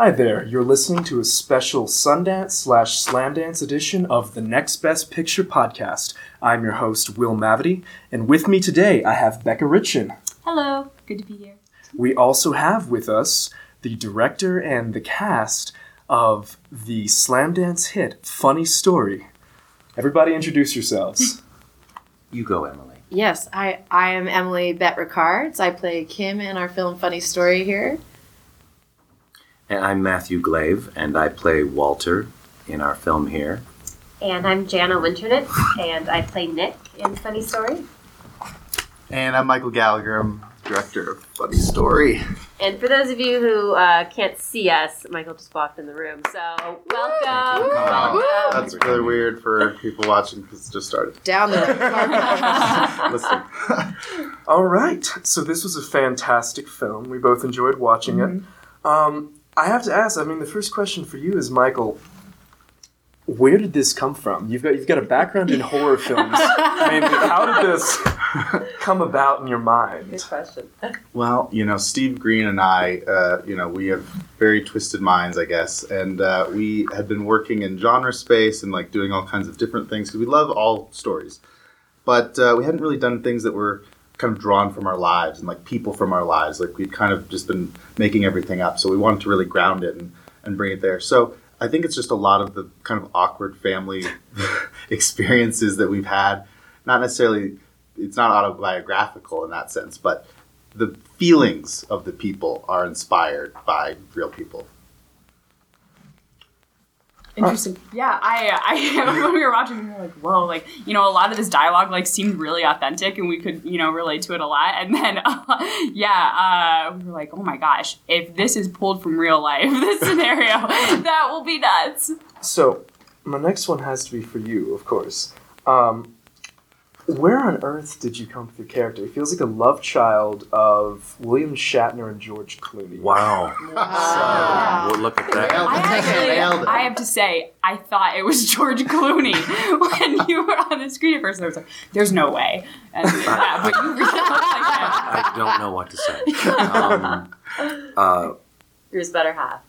Hi there, you're listening to a special Sundance slash Slamdance edition of the Next Best Picture podcast. I'm your host, Will Mavity, and with me today I have Becca Ritchin. Hello, good to be here. We also have with us the director and the cast of the Slamdance hit Funny Story. Everybody introduce yourselves. You go, Emily. Yes, I, I am Emily Bett Rickards. I play Kim in our film Funny Story here. And I'm Matthew Glave, and I play Walter in our film here. And I'm Jana Winternitz, and I play Nick in Funny Story. And I'm Michael Gallagher. I'm director of Funny Story. And for those of you who uh, can't see us, Michael just walked in the room. So welcome. welcome. That's really weird for people watching because it just started. Down there. Listen. All right, so this was a fantastic film. We both enjoyed watching it. Um, I have to ask. I mean, the first question for you is, Michael. Where did this come from? You've got you've got a background in horror films. I mean, how did this come about in your mind? Good question. Well, you know, Steve Green and I, uh, you know, we have very twisted minds, I guess, and uh, we had been working in genre space and like doing all kinds of different things because we love all stories, but uh, we hadn't really done things that were kind of drawn from our lives and like people from our lives. Like we'd kind of just been making everything up, so we wanted to really ground it and, and bring it there. So I think it's just a lot of the kind of awkward family experiences that we've had. Not necessarily, it's not autobiographical in that sense, but the feelings of the people are inspired by real people. Interesting. Yeah, I, I when we were watching, we were like, whoa, like you know, a lot of this dialogue like seemed really authentic, and we could you know relate to it a lot. And then, uh, yeah, uh, we were like, oh my gosh, if this is pulled from real life, this scenario, that will be nuts. So, my next one has to be for you, of course. Um, where on earth did you come with your character? He feels like a love child of William Shatner and George Clooney. Wow. Wow. Well, look at that. I actually, I have to say, I thought it was George Clooney when you were on the screen at first. I was like, "There's no way," and, yeah, but you really look like that. I don't know what to say. Um, uh, You're his better half.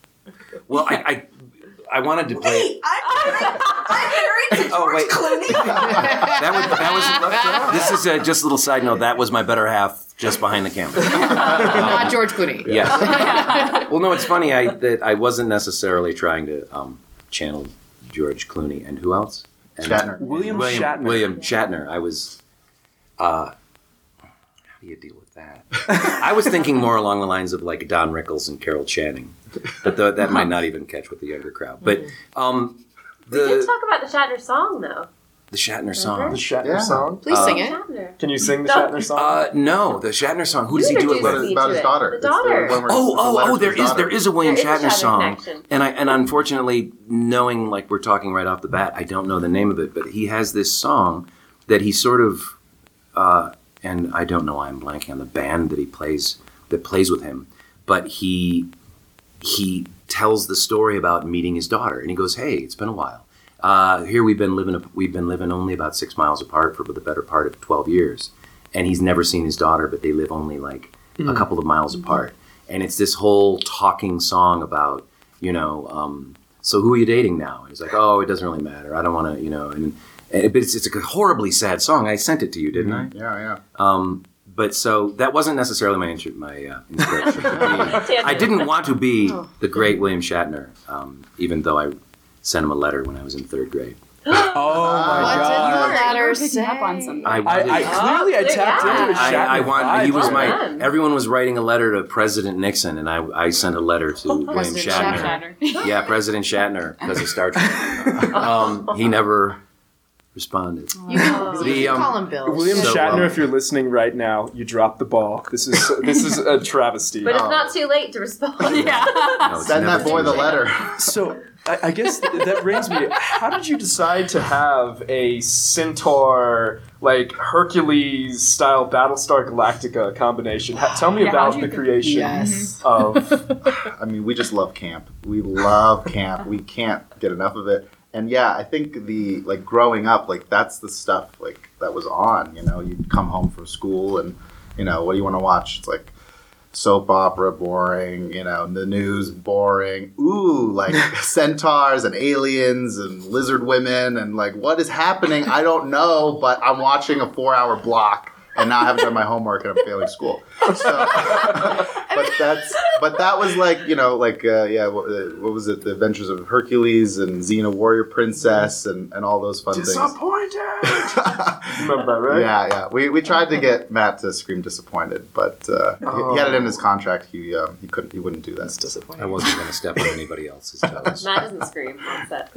well, I, I I wanted to play. I'm married to George Oh, wait. Clooney. That was that was. This is a, just a little side note. That was my better half, just behind the camera. Not George Clooney. Yes. well, no, it's funny. I that I wasn't necessarily trying to um, channel George Clooney and who else? And Shatner. William, William Shatner. William Shatner. I was. Uh, how do you deal with that? I was thinking more along the lines of like Don Rickles and Carol Channing, but the, that might not even catch with the younger crowd. But um, We did the talk about the Shatner song, though. the Shatner song. The. Shatner Yeah. song. Please Uh, sing it. Shatner. Can you sing the No. Shatner song? Uh, no, the Shatner song. Who does he do it with? It's about his daughter. The It's the daughter. Oh, oh, oh! to There his is daughter. there is a William There is a Shatner Shatner song, connection. and I and unfortunately, knowing like we're talking right off the bat, I don't know the name of it, but he has this song that he sort of, uh, and I don't know why I'm blanking on the band that he plays that plays with him, but he he tells the story about meeting his daughter, and he goes, "Hey, it's been a while. Uh, here we've been living we've been living only about six miles apart for the better part of twelve years, and he's never seen his daughter, but they live only like a couple of miles apart, and it's this whole talking song about you know." Um, so who are you dating now? And he's like, oh, it doesn't really matter. I don't want to, you know. And but it's, it's a horribly sad song. I sent it to you, didn't I? Yeah, yeah. Um, but so that wasn't necessarily my intro, my uh, inspiration. I didn't want to be the great William Shatner, um, even though I sent him a letter when I was in third grade. oh my What god. did the You letter were picking say? up on something. I I, I clearly I Oh, tapped yeah. into a I, Shatner I want. vibe. He was Well my. done. Everyone was writing a letter to President Nixon, and I, I sent a letter to William President Shatner. Shatner. Yeah, President Shatner because of Star Trek. Um, he never responded. You can, The, you can um, call him Bill. William So, Shatner, um, if you're listening right now, you dropped the ball. This is this is a travesty. But it's Oh. not too late to respond. yeah. No, Send that boy the letter. So I, I guess th- that brings me. How did you decide to have a centaur like Hercules style Battlestar Galactica combination? Ha- tell me Yeah, about the creation Yes. of. I mean, we just love camp. We love camp. We can't get enough of it. And yeah, I think the like growing up, like that's the stuff like that was on. You know, you'd come home from school and you know what do you want to watch? It's like soap opera boring, you know, the news boring. Ooh, like centaurs and aliens and lizard women and like what is happening? I don't know, but I'm watching a four hour block and now I haven't done my homework and I'm failing school. So, but that's but that was like you know like uh, yeah what, uh, what was it the Adventures of Hercules and Xena Warrior Princess and, and all those fun things. Disappointed. Remember that, right? Yeah, yeah. We, we tried to get Matt to scream disappointed, but uh, he, he had it in his contract. He uh, he couldn't he wouldn't do that. That's disappointing. I wasn't going to step on anybody else's toes. Matt doesn't scream on set.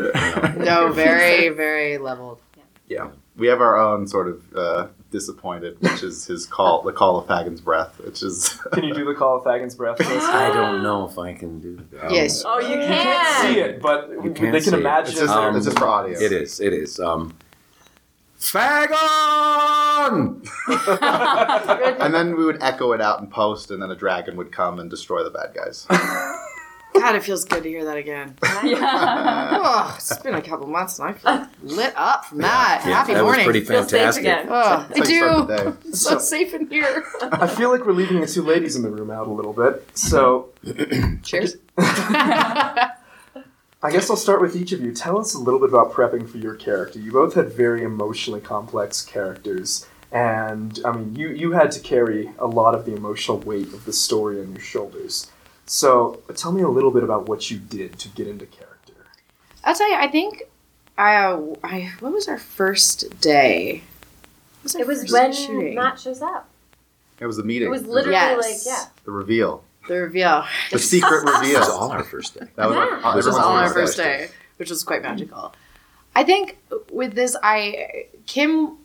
No, very, very leveled. Yeah, we have our own sort of uh, disappointed, which is his call, the call of Fagin's breath, which is Can you do the call of Fagin's breath? I don't know if I can do that. Yes. Oh, you You can't see it, but You they can't can see it. imagine it's just Um, it's just for audio. It is. It is. Um, Fagon! and then we would echo it out in post, and then a dragon would come and destroy the bad guys. God, it feels good to hear that again. yeah. Oh, it's been a couple months and I feel lit up from that. Yeah, Happy that morning. was pretty Feel safe fantastic. again. Oh, It's I like start do. the day. It's so safe in here. I feel like we're leaving the two ladies in the room out a little bit. So Cheers. I guess I'll start with each of you. Tell us a little bit about prepping for your character. You both had very emotionally complex characters, and I mean, you you had to carry a lot of the emotional weight of the story on your shoulders. So tell me a little bit about what you did to get into character. I'll tell you, I think I, uh, I what was our first day? What was our It was first when shooting? Matt shows up. It was the meeting. It was literally Yes. like, yeah. the reveal, the reveal. the secret It was reveal. all our first day. That was Yeah. our, Which was all our first first day. day, which was quite magical. I think with this, I Kim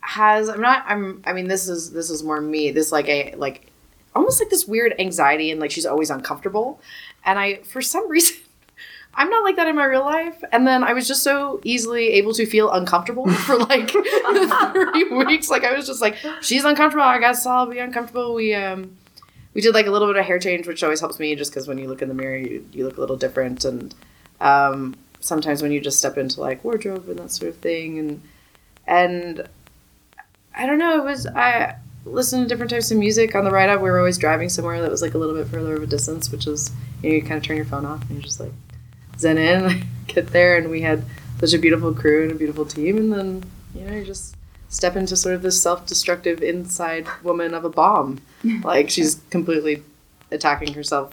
has. I'm not. I'm. I mean, this is this is more me. This like a like almost like this weird anxiety and like she's always uncomfortable, and I for some reason. I'm not like that in my real life. And then I was just so easily able to feel uncomfortable for like three weeks. Like I was just like, she's uncomfortable. I guess I'll be uncomfortable. We um we did like a little bit of hair change, which always helps me just because when you look in the mirror, you, you look a little different. And um, sometimes when you just step into like wardrobe and that sort of thing, and and I don't know, it was I listened to different types of music. On the ride up. We were always driving somewhere that was like a little bit further of a distance, which is you, know, you kind of turn your phone off and you're just like zen in, get there, and we had such a beautiful crew and a beautiful team, and then you know you just step into sort of this self-destructive inside woman of a bomb. Like she's completely attacking herself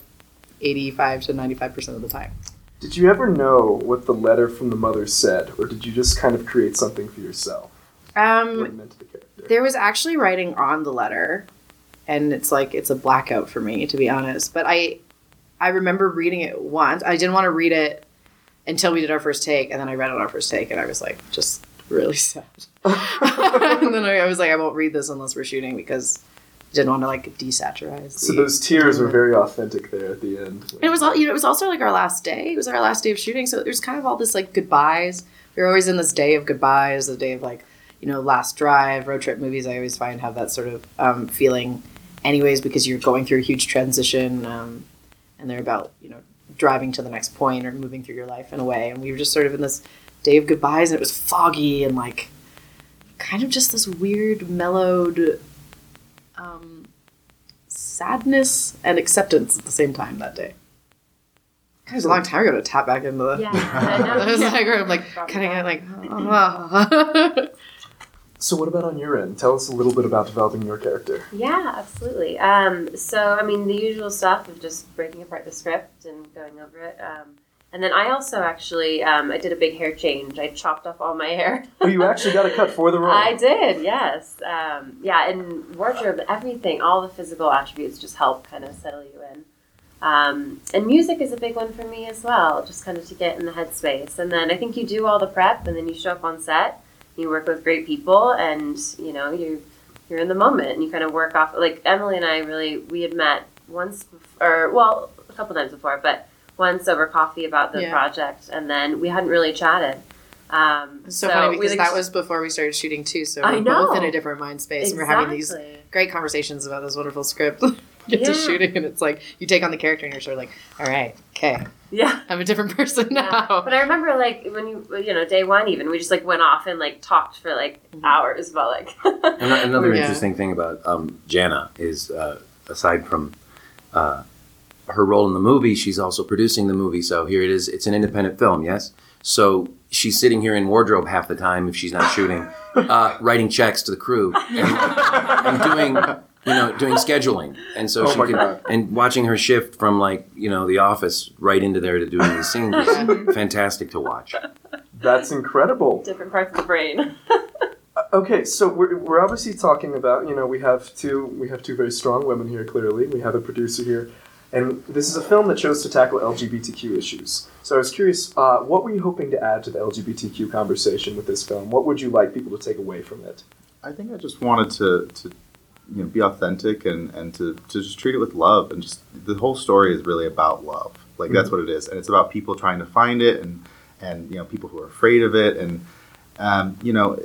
85 to 95% of the time. Did you ever know what the letter from the mother said, or did you just kind of create something for yourself? Um, the there was actually writing on the letter and it's like it's a blackout for me to be honest but i i remember reading it once i didn't want to read it until we did our first take and then i read it on our first take and i was like just really sad and then I, I was like i won't read this unless we're shooting because I didn't want to like desaturize So those tears were very authentic there at the end. And it was all you know. It was also like our last day. It was our last day of shooting, so there's kind of all this like goodbyes. We were always in this day of goodbyes, the day of like you know last drive, road trip movies. I always find have that sort of um, feeling, anyways, because you're going through a huge transition, um, and they're about you know driving to the next point or moving through your life in a way. And we were just sort of in this day of goodbyes, and it was foggy and like kind of just this weird mellowed. Um, sadness and acceptance at the same time that day. It was a long time ago to tap back into the. Yeah, I know. I was like, I'm like, kind of like, ah. So what about on your end? Tell us a little bit about developing your character. Yeah, absolutely. Um, so, I mean, the usual stuff of just breaking apart the script and going over it. Um, and then I also actually, um, I did a big hair change. I chopped off all my hair. Oh, you actually got a cut for the role. I did, yes. Um, yeah, and wardrobe, everything, all the physical attributes just help kind of settle you in. Um, and music is a big one for me as well, just kind of to get in the headspace. And then I think you do all the prep, and then you show up on set. You work with great people, and you know you you're in the moment, and you kind of work off. Like Emily and I, really, we had met once, before, or well, a couple times before, but once over coffee about the Yeah. project, and then we hadn't really chatted. Um, It's so, funny because like, that was before we started shooting too. So we're both in a different mind space. and We're having these great conversations about this wonderful script. Get to shooting, and it's like you take on the character, and you're sort of like, all right, okay, Yeah. I'm a different person Yeah. now. But I remember like when you you know day one even we just like went off and like talked for like Mm-hmm. hours about like Ano- Another Yeah. interesting thing about um, Jana is, uh, aside from uh, her role in the movie. She's also producing the movie. So here it is. It's an independent film. Yes. So she's sitting here in wardrobe half the time if she's not shooting, uh, writing checks to the crew and, and doing you know doing scheduling. And so Oh she my can God. and watching her shift from like you know the office right into there to doing these scenes is fantastic to watch. That's incredible. Different parts of the brain. Okay, so we're, we're obviously talking about you know we have two we have two very strong women here. Clearly, we have a producer here, and this is a film that chose to tackle LGBTQ issues. So I was curious, uh, what were you hoping to add to the LGBTQ conversation with this film? What would you like people to take away from it? I think I just wanted to, to you know, be authentic and, and to, to just treat it with love. And just the whole story is really about love. Like, that's what it is. And it's about people trying to find it and, and you know, people who are afraid of it. And, um, you know,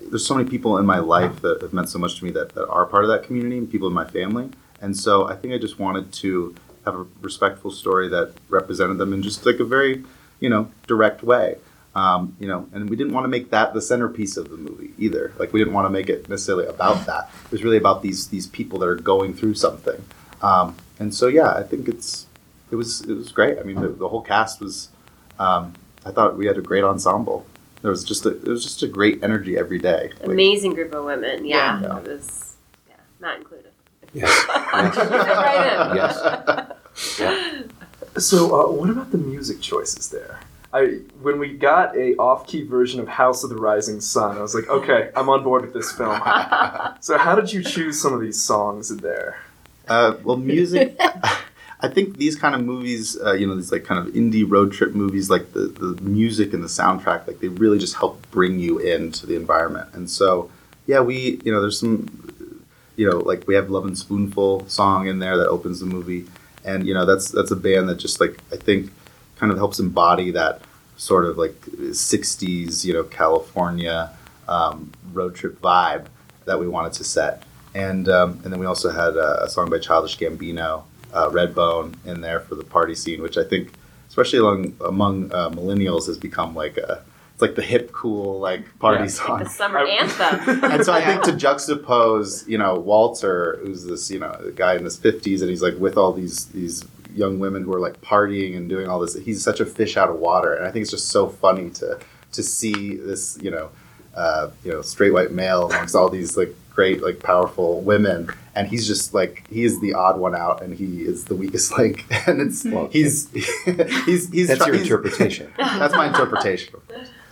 there's so many people in my life that have meant so much to me that, that are part of that community and people in my family. And so I think I just wanted to have a respectful story that represented them in just like a very, you know, direct way. Um, you know, and we didn't want to make that the centerpiece of the movie either. Like we didn't want to make it necessarily about that. It was really about these these people that are going through something. Um, and so yeah, I think it's it was it was great. I mean, the, the whole cast was. Um, I thought we had a great ensemble. There was just a there was just a great energy every day. Like, Amazing group of women. Yeah, Yeah. it was. Yeah, not included. Yes. Right. Yes. Yeah. So uh, what about the music choices there? I when we got a off-key version of House of the Rising Sun, I was like, okay, I'm on board with this film. so how did you choose some of these songs in there? Uh, well, music. I think these kind of movies, uh, you know, these like kind of indie road trip movies, like the, the music and the soundtrack, like they really just help bring you into the environment. And so, yeah, we, you know, there's some, you know, like we have Lovin' Spoonful song in there that opens the movie, and you know, that's that's a band that just like I think kind of helps embody that sort of like '60s, you know, California um, road trip vibe that we wanted to set. And um, and then we also had a, a song by Childish Gambino, uh, Redbone, in there for the party scene, which I think, especially among among uh, millennials, has become like a it's like the hip cool like party Yeah. song. The summer I- anthem. and so I think to juxtapose, you know, Walter, who's this, you know, guy in his fifties, and he's like with all these these young women who are like partying and doing all this. He's such a fish out of water, and I think it's just so funny to to see this, you know, uh, you know, straight white male amongst all these like great, like powerful women, and he's just like he is the odd one out, and he is the weakest link, and it's he's he's he's That's try- your interpretation. that's my interpretation.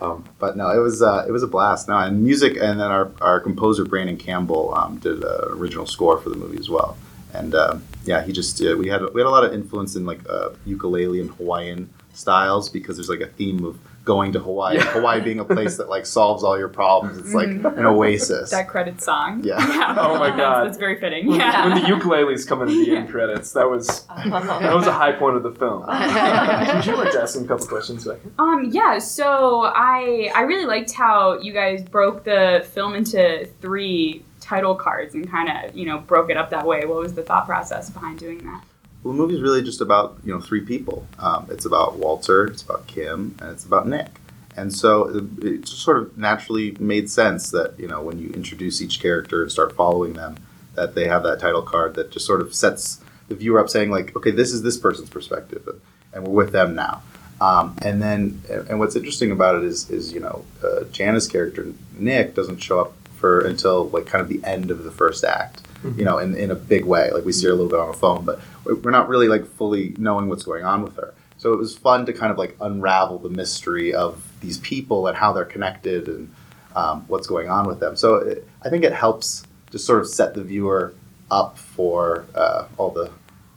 Um, but no, it was uh, it was a blast. No, and music, and then our, our composer Brandon Campbell um, did an original score for the movie as well. And um, yeah, he just uh, we had we had a lot of influence in like uh, ukulele and Hawaiian styles because there's like a theme of going to Hawaii. Yeah. Hawaii being a place that like solves all your problems. It's like an oasis. That credit song. Yeah. Oh my God. That's, very fitting. When, Yeah. when the ukuleles come in the end credits, that was that was a high point of the film. Would you like to ask him a couple questions, Becky? Um, yeah, so I I really liked how you guys broke the film into three title cards and kind of you know broke it up that way. What was the thought process behind doing that? Well, the movie's really just about you know three people. Um, it's about Walter, it's about Kim, and it's about Nick. And so it, it just sort of naturally made sense that you know when you introduce each character and start following them, that they have that title card that just sort of sets the viewer up, saying like, okay, this is this person's perspective, and, and we're with them now. Um, and then, and what's interesting about it is, is you know, uh, character Nick doesn't show up for until like kind of the end of the first act you know, in, in a big way. Like we see her a little bit on the phone, but we're we're not really like fully knowing what's going on with her. So it was fun to kind of like unravel the mystery of these people and how they're connected and um, what's going on with them. So it, I think it helps just sort of set the viewer up for uh, all the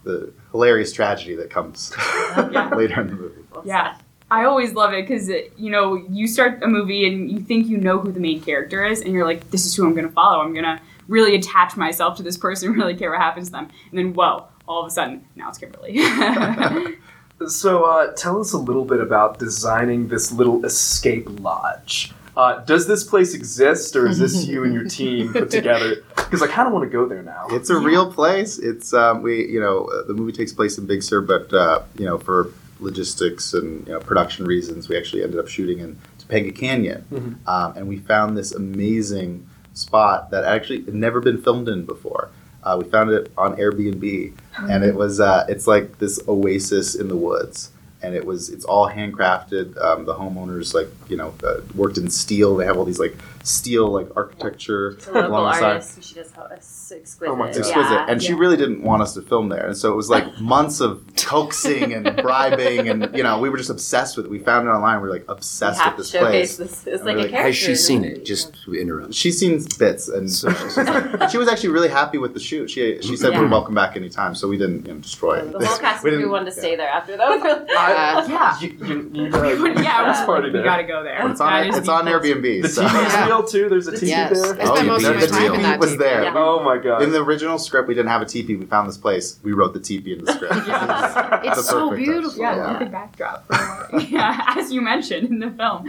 the hilarious tragedy that comes later in the movie. Yeah. I always love it because you know you start a movie and you think you know who the main character is, and you're like, "This is who I'm going to follow. I'm going to really attach myself to this person, really care what happens to them." And then, whoa! All of a sudden, now it's Kimberly. So, uh, tell us a little bit about designing this little escape lodge. Uh, does this place exist, or is this you and your team put together? Because I kind of want to go there now. It's a real place. It's um, we you know uh, the movie takes place in Big Sur, but uh, you know for logistics and you know, production reasons, we actually ended up shooting in Topanga Canyon, Mhm. um, and we found this amazing spot that actually had never been filmed in before. Uh, we found it on Airbnb, and it was uh, it's like this oasis in the woods. And it was it's all handcrafted. Um, the homeowners like you know uh, worked in steel. They have all these like steel like architecture It's a local alongside. artist. She does ho- it's exquisite. Oh my exquisite. Yeah. And she really didn't want us to film there. And so it was like months of coaxing and bribing. And, you know, we were just obsessed with it. We found it online. We were like We obsessed have with this showcase place. this. It's And like we're a like, character. Has she seen it? Just to interrupt. She's seen bits. And So- she was actually really happy with the shoot. She, she said Yeah. we're welcome back anytime. So we didn't you know, destroy it. The whole cast We of wanted to yeah. stay there after that. I- Yeah. You, you, you, uh, you yeah, house we, party we there. gotta go there. It's on, it's on. Airbnb. So- TV is Yeah. real too. There's a teepee Yes. there. I spent Oh, most of my the time in that was TV. there. Yeah. Oh my god. In the original script, we didn't have a teepee. We found this place. We wrote the teepee in the script. It's The so beautiful. touch. Yeah, Yeah. perfect backdrop. Yeah, as you mentioned in the film.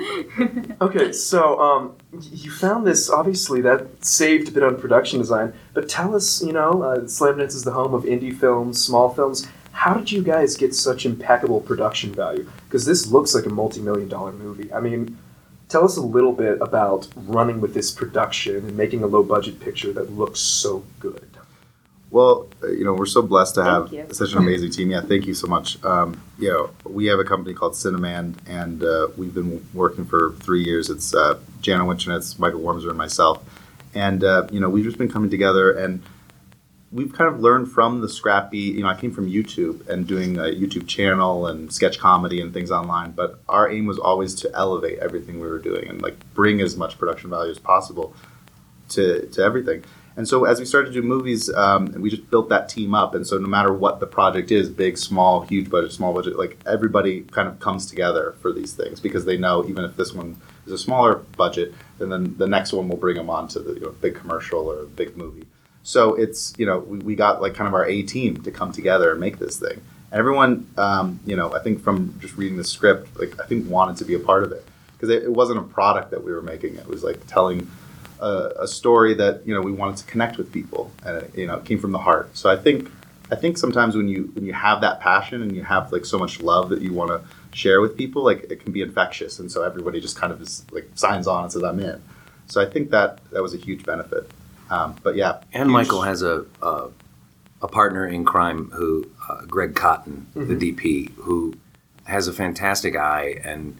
Okay, so um, you found this. Obviously, that saved a bit on production design. But tell us, you know, uh, Slamdance is the home of indie films, small films. How did you guys get such impeccable production value? Because this looks like a multi-million dollar movie. I mean, tell us a little bit about running with this production and making a low-budget picture that looks so good. Well, uh, you know, we're so blessed to have such an amazing team. Yeah, thank you so much. Um, you know, we have a company called Cineman, and uh, we've been working for three years. It's uh, Jana Winternitz, Michael Wormser, and myself. And, uh, you know, we've just been coming together, and we've kind of learned from the scrappy, you know, I came from YouTube and doing a YouTube channel and sketch comedy and things online, but our aim was always to elevate everything we were doing and, like, bring as much production value as possible to, to everything. And so as we started to do movies, um, we just built that team up. And so no matter what the project is, big, small, huge budget, small budget, like everybody kind of comes together for these things because they know even if this one is a smaller budget, then the, the next one will bring them on to the you know, big commercial or big movie. So it's you know we, we got like kind of our A team to come together and make this thing. And everyone, um, you know, I think from just reading the script, like I think wanted to be a part of it because it, it wasn't a product that we were making. It was like telling a, a story that you know we wanted to connect with people, and it, you know it came from the heart. So I think I think sometimes when you when you have that passion and you have like so much love that you want to share with people, like it can be infectious, and so everybody just kind of is like signs on and says I'm in. So I think that that was a huge benefit. Um, but yeah, And huge- Michael has a a, a partner in crime who uh, Greg Cotton, the DP, who has a fantastic eye and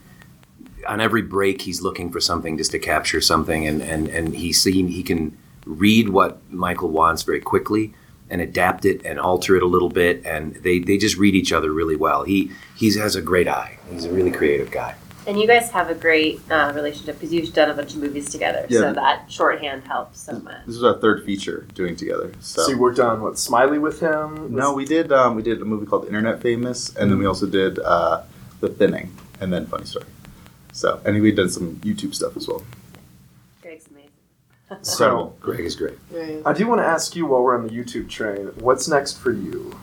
on every break he's looking for something just to capture something and and and he seen he can read what Michael wants very quickly and adapt it and alter it a little bit and they they just read each other really well. He he has a great eye. He's a really creative guy. And you guys have a great uh, relationship because you've done a bunch of movies together. Yeah. So that shorthand helps so much. this is our third feature doing together. So, So you worked on what Smiley with him? no, we did um, we did a movie called Internet Famous, and then we also did uh, The Thinning, and then Funny Story. So and we've done some YouTube stuff as well. Greg's amazing. So Greg is great. I do want to ask you while we're on the YouTube train, what's next for you?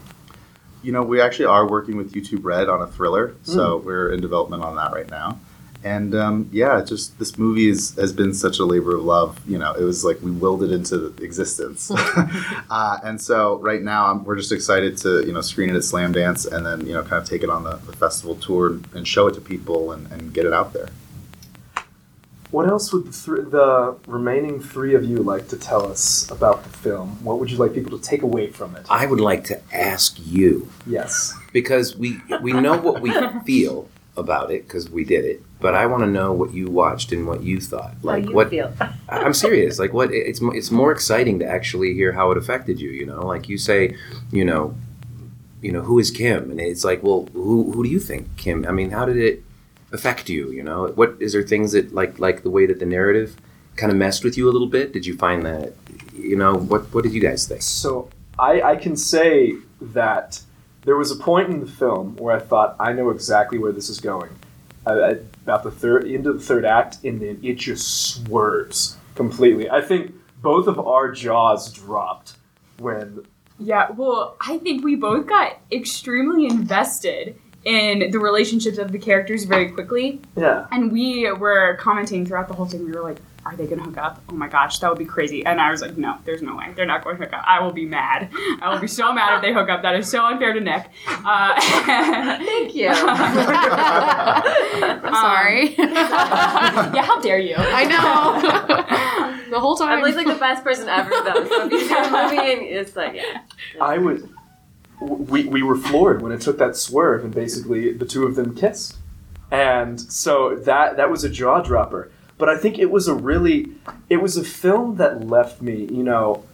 You know, we actually are working with YouTube Red on a thriller, so we're in development on that right now. And um, yeah, just this movie is, has been such a labor of love. You know, it was like we willed it into existence. uh, and so right now, I'm, we're just excited to you know screen it at Slamdance, and then you know kind of take it on the, the festival tour and, and show it to people and, and get it out there. What else would the, th- the remaining three of you like to tell us about the film? What would you like people to take away from it? I would like to ask you yes. because we we know what we feel about it because we did it, but I want to know what you watched and what you thought. Like How you what feel? I- I'm serious. Like what it's it's more exciting to actually hear how it affected you. You know, like you say, you know, you know who is Kim, and it's like, well, who who do you think Kim? I mean, how did it affect you? You know, what is there things that like like the way that the narrative kind of messed with you a little bit? Did you find that? You know, what what did you guys think? So I, I can say that there was a point in the film where I thought I know exactly where this is going. I, I, about the third into the third act, and then it just swerves completely. I think both of our jaws dropped when Yeah, well, I think we both got extremely invested in the relationships of the characters very quickly. yeah. And we were commenting throughout the whole thing. We were like, are they going to hook up? Oh my gosh, that would be crazy. And I was like, no, there's no way. They're not going to hook up. I will be mad. I will be so mad if they hook up. That is so unfair to Nick. Uh, Thank you. I'm sorry. yeah, how dare you? I know. the whole time. I'm like, like the best person ever though. So if you see a movie and it's like, yeah. I would. We we were floored when it took that swerve, and basically the two of them kissed, and so that that was a jaw dropper. But I think it was a really, it was a film that left me, you know,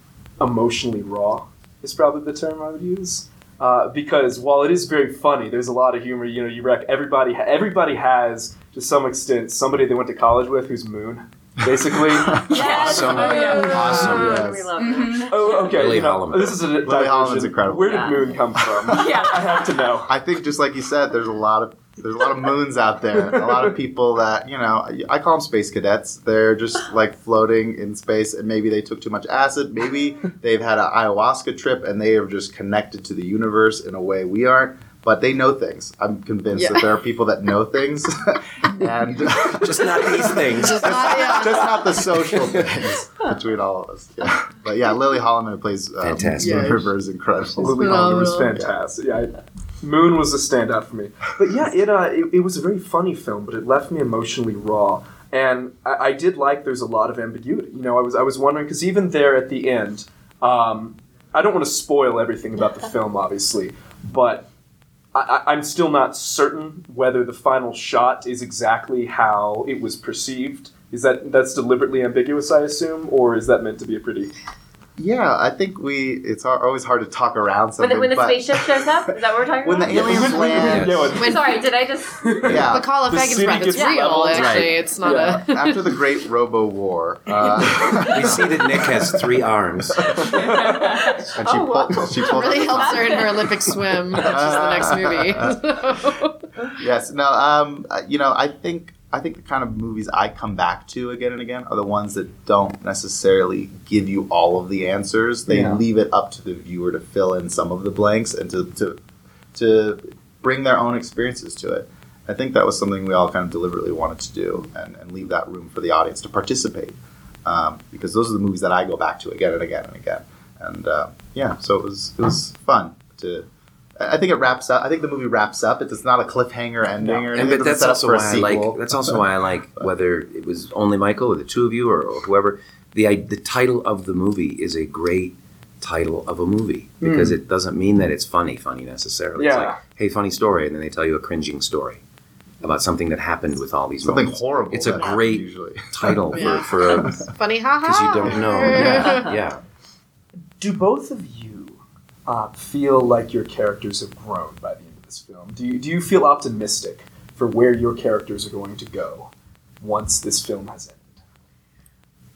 emotionally raw. Is probably the term I would use. Uh, because while it is very funny, there's a lot of humor. You know, you wreck everybody. Everybody has to some extent somebody they went to college with who's Moon, basically. Yes. Awesome. Oh, yeah. Awesome. Yes. We love it. oh, mm-hmm. okay. Lily you know, Holloman. This is a Lily diversion. Holloman's incredible. Where did Yeah. Moon come from? Yeah. I have to know. I think just like you said, there's a lot of there's a lot of moons out there. A lot of people that you know, I call them space cadets. They're just like floating in space, and maybe they took too much acid. Maybe they've had an ayahuasca trip, and they are just connected to the universe in a way we aren't. But they know things. I'm convinced Yeah. that there are people that know things, and Just not these things. Just not, yeah. just not the social things between all of us. Yeah. But yeah, Lily Holloman who plays um, Fantastic. Moon Yeah. River is incredible. Lily Holland was phenomenal. fantastic. Yeah, I, Moon was a standout for me. But yeah, it, uh, it it was a very funny film, but it left me emotionally raw. And I, I did like there's a lot of ambiguity. You know, I was I was wondering because even there at the end, um, I don't want to spoil everything about the film, obviously, but I, I'm still not certain whether the final shot is exactly how it was perceived. Is that that's deliberately ambiguous, I assume, or is that meant to be a pretty? Yeah, I think we. It's always hard to talk around When something. the, when the but spaceship shows up, is that what we're talking about? when the about? aliens When- when- land, yeah, when- When- Sorry, did I just? yeah, the call of The breath is real, actually. Right. It's not Yeah. a. after the Great Robo War, uh, We see that Nick has three arms. and she Oh, wow. pulled, she pulled really helps her in her Olympic swim, which is the next movie. Yes, no, um, uh, you know, I think I think the kind of movies I come back to again and again are the ones that don't necessarily give you all of the answers. They Yeah. leave it up to the viewer to fill in some of the blanks and to to to bring their own experiences to it. I think that was something we all kind of deliberately wanted to do and, and leave that room for the audience to participate. Um, because those are the movies that I go back to again and again and again. And uh, yeah, so it was it was fun to. I I think it wraps up. I think the movie wraps up. It's not a cliffhanger ending No. or And anything. but that's also why for I a like. That's also why I like whether it was only Michael or the two of you or, or whoever. The the title of the movie is a great title of a movie because hmm. it doesn't mean that it's funny, funny necessarily. It's Yeah. like, hey, funny story, and then they tell you a cringing story about something that happened with all these something moments. horrible. It's a great usually. title for Yeah. for a Funny, haha. because you don't know. Yeah, yeah. Do both of you uh, feel like your characters have grown by the end of this film? Do you, do you feel optimistic for where your characters are going to go once this film has ended?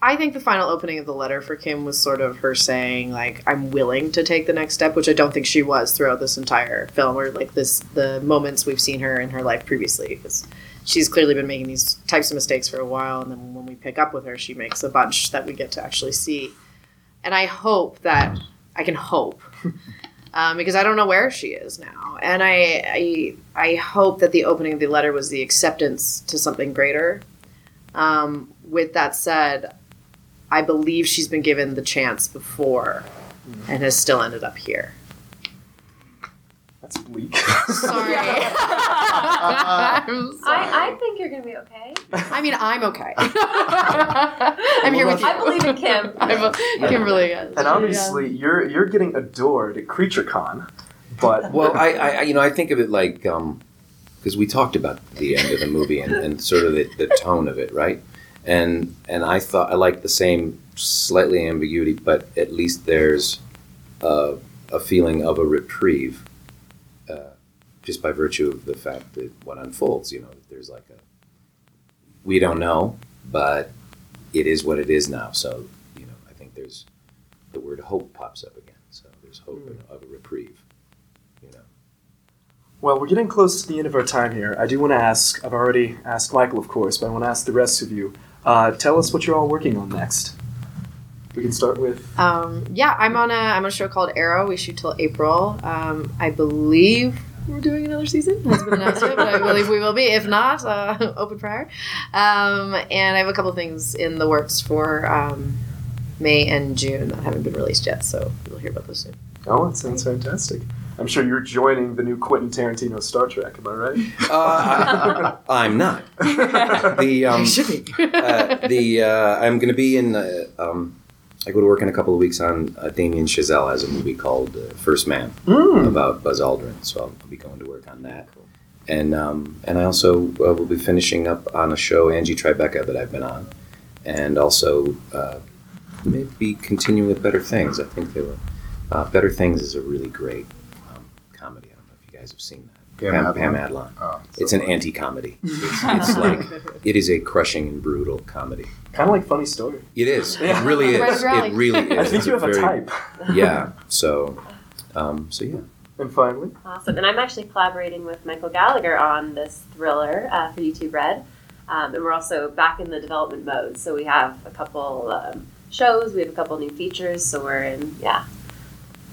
I think the final opening of the letter for Kim was sort of her saying like I'm willing to take the next step, which I don't think she was throughout this entire film or like this the moments we've seen her in her life previously because she's clearly been making these types of mistakes for a while and then when we pick up with her she makes a bunch that we get to actually see. And I hope that I can hope um, because I don't know where she is now, and I, I I hope that the opening of the letter was the acceptance to something greater. Um, with that said, I believe she's been given the chance before and has still ended up here. That's bleak. Sorry. I'm sorry. I, I think you're gonna be okay. I mean, I'm okay. I'm here with you. I believe in Kim. I'm, Kimberly. Yes. and obviously, you're you're getting adored at CreatureCon, but Well, I, I, you know, I think of it like um because we talked about the end of the movie and, and sort of the, the tone of it, right? And and I thought I liked the same slightly ambiguity, but at least there's a, a feeling of a reprieve, just by virtue of the fact that what unfolds. You know, there's like a we don't know, but it is what it is now. So you know, I think there's the word hope pops up again. So there's hope of a reprieve. You know. Well, we're getting close to the end of our time here. I do want to ask, I've already asked Michael, of course, but I want to ask the rest of you. Uh, tell us what you're all working on next. We can start with. Um, yeah, I'm on a I'm on a show called Arrow. We shoot till April. Um, I believe we're doing another season. Hasn't been announced yet, but I believe we will be. If not, uh, open prior. Um, and I have a couple things in the works for um, May and June that haven't been released yet, so you'll hear about those soon. Oh, that sounds fantastic. I'm sure you're joining the new Quentin Tarantino Star Trek, am I right? Uh, I, am not. The um, You should be. uh, the uh, I'm going to be in uh, um, I go to work in a couple of weeks on uh, Damien Chazelle has a movie called uh, First Man Mm. about Buzz Aldrin, so I'll, I'll be going to work on that. And um, and I also uh, will be finishing up on a show Angie Tribeca that I've been on, and also uh, maybe continuing with Better Things. I think they were uh, Better Things is a really great um, comedy. I don't know if you guys have seen that. Pam Pam, Adlon? Adlon. Oh, so It's an funny. anti-comedy. It's, it's like it is a crushing and brutal comedy. Kind of like funny story. It is. Yeah. It really is. It really is. I think It's you have a type. Yeah. So, um, so yeah. And finally, Awesome. And I'm actually collaborating with Michael Gallagher on this thriller uh, for YouTube Red. Um, and we're also back in the development mode. So we have a couple um, shows, we have a couple new features. So we're in, yeah,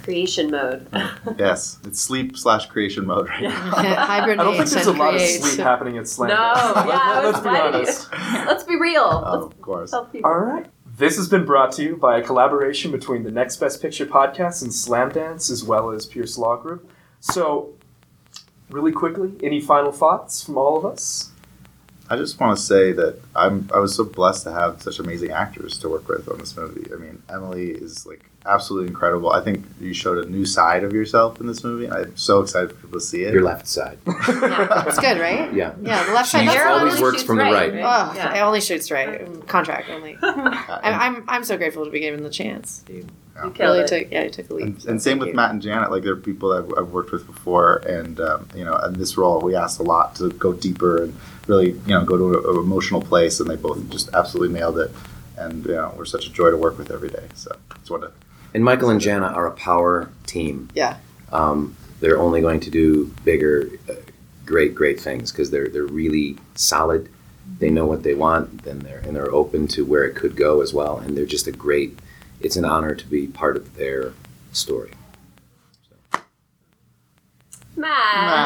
creation mode. Yes, it's sleep slash creation mode right now. Hibernate I don't think there's a and lot of sleep happening at Slam. No, yeah, it was let's be funny. honest. Let's be real. Let's of course. All right. This has been brought to you by a collaboration between the Next Best Picture podcast and Slamdance, as well as Pierce Law Group. So, really quickly, any final thoughts from all of us? I just want to say that I'm I was so blessed to have such amazing actors to work with on this movie. I mean, Emily is like absolutely incredible. I think you showed a new side of yourself in this movie. I'm so excited for people to see it. Your left side. It's good, right? Yeah. Yeah, the left She side. That's Arrow always only- works shoots from the right. Oh, Yeah. it only shoots right. Contract only. I'm, I'm, I'm so grateful to be given the chance. You You really it. took, yeah, you took a leap. and, so and same with you. Matt and Janet. Like they're people that I've, I've worked with before, and um, you know, in this role, we asked a lot to go deeper and really, you know, go to an emotional place, and they both just absolutely nailed it. And you know, we're such a joy to work with every day. So just wanted to And Michael and Jana are a power team. Yeah. Um, they're only going to do bigger, uh, great, great things because they're they're really solid. They know what they want, and they're and they're open to where it could go as well. And they're just a great. It's an honor to be part of their story. Matt. you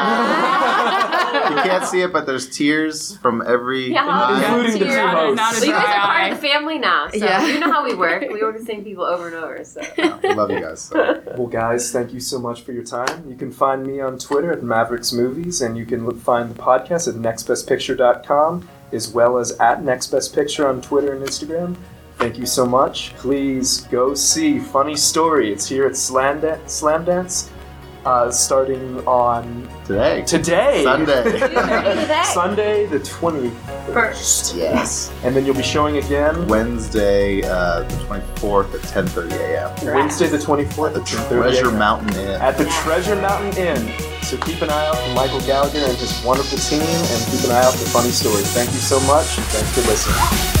can't see it, but there's tears from every Yeah. Including the two Tears. hosts. Not you guys are part of the family now, so Yeah. you know how we work. We work the same people over and over. So Yeah, we love you guys. So. Well, guys, thank you so much for your time. You can find me on Twitter at Mavericks Movies, and you can look, find the podcast at nextbestpicture.com, as well as at nextbestpicture on Twitter and Instagram. Thank you so much. Please go see Funny Story. It's here at Slam, Dan- Slamdance, uh, starting on Today, today. Sunday. Sunday the twenty first. yes, And then you'll be showing again Wednesday, uh, the 24th at 10:30 a.m. Wednesday the 24th at the Treasure Mountain Inn. at the Treasure Mountain Inn. So keep an eye out for Michael Gallagher and his wonderful team, and keep an eye out for funny stories. Thank you so much, and thanks for listening.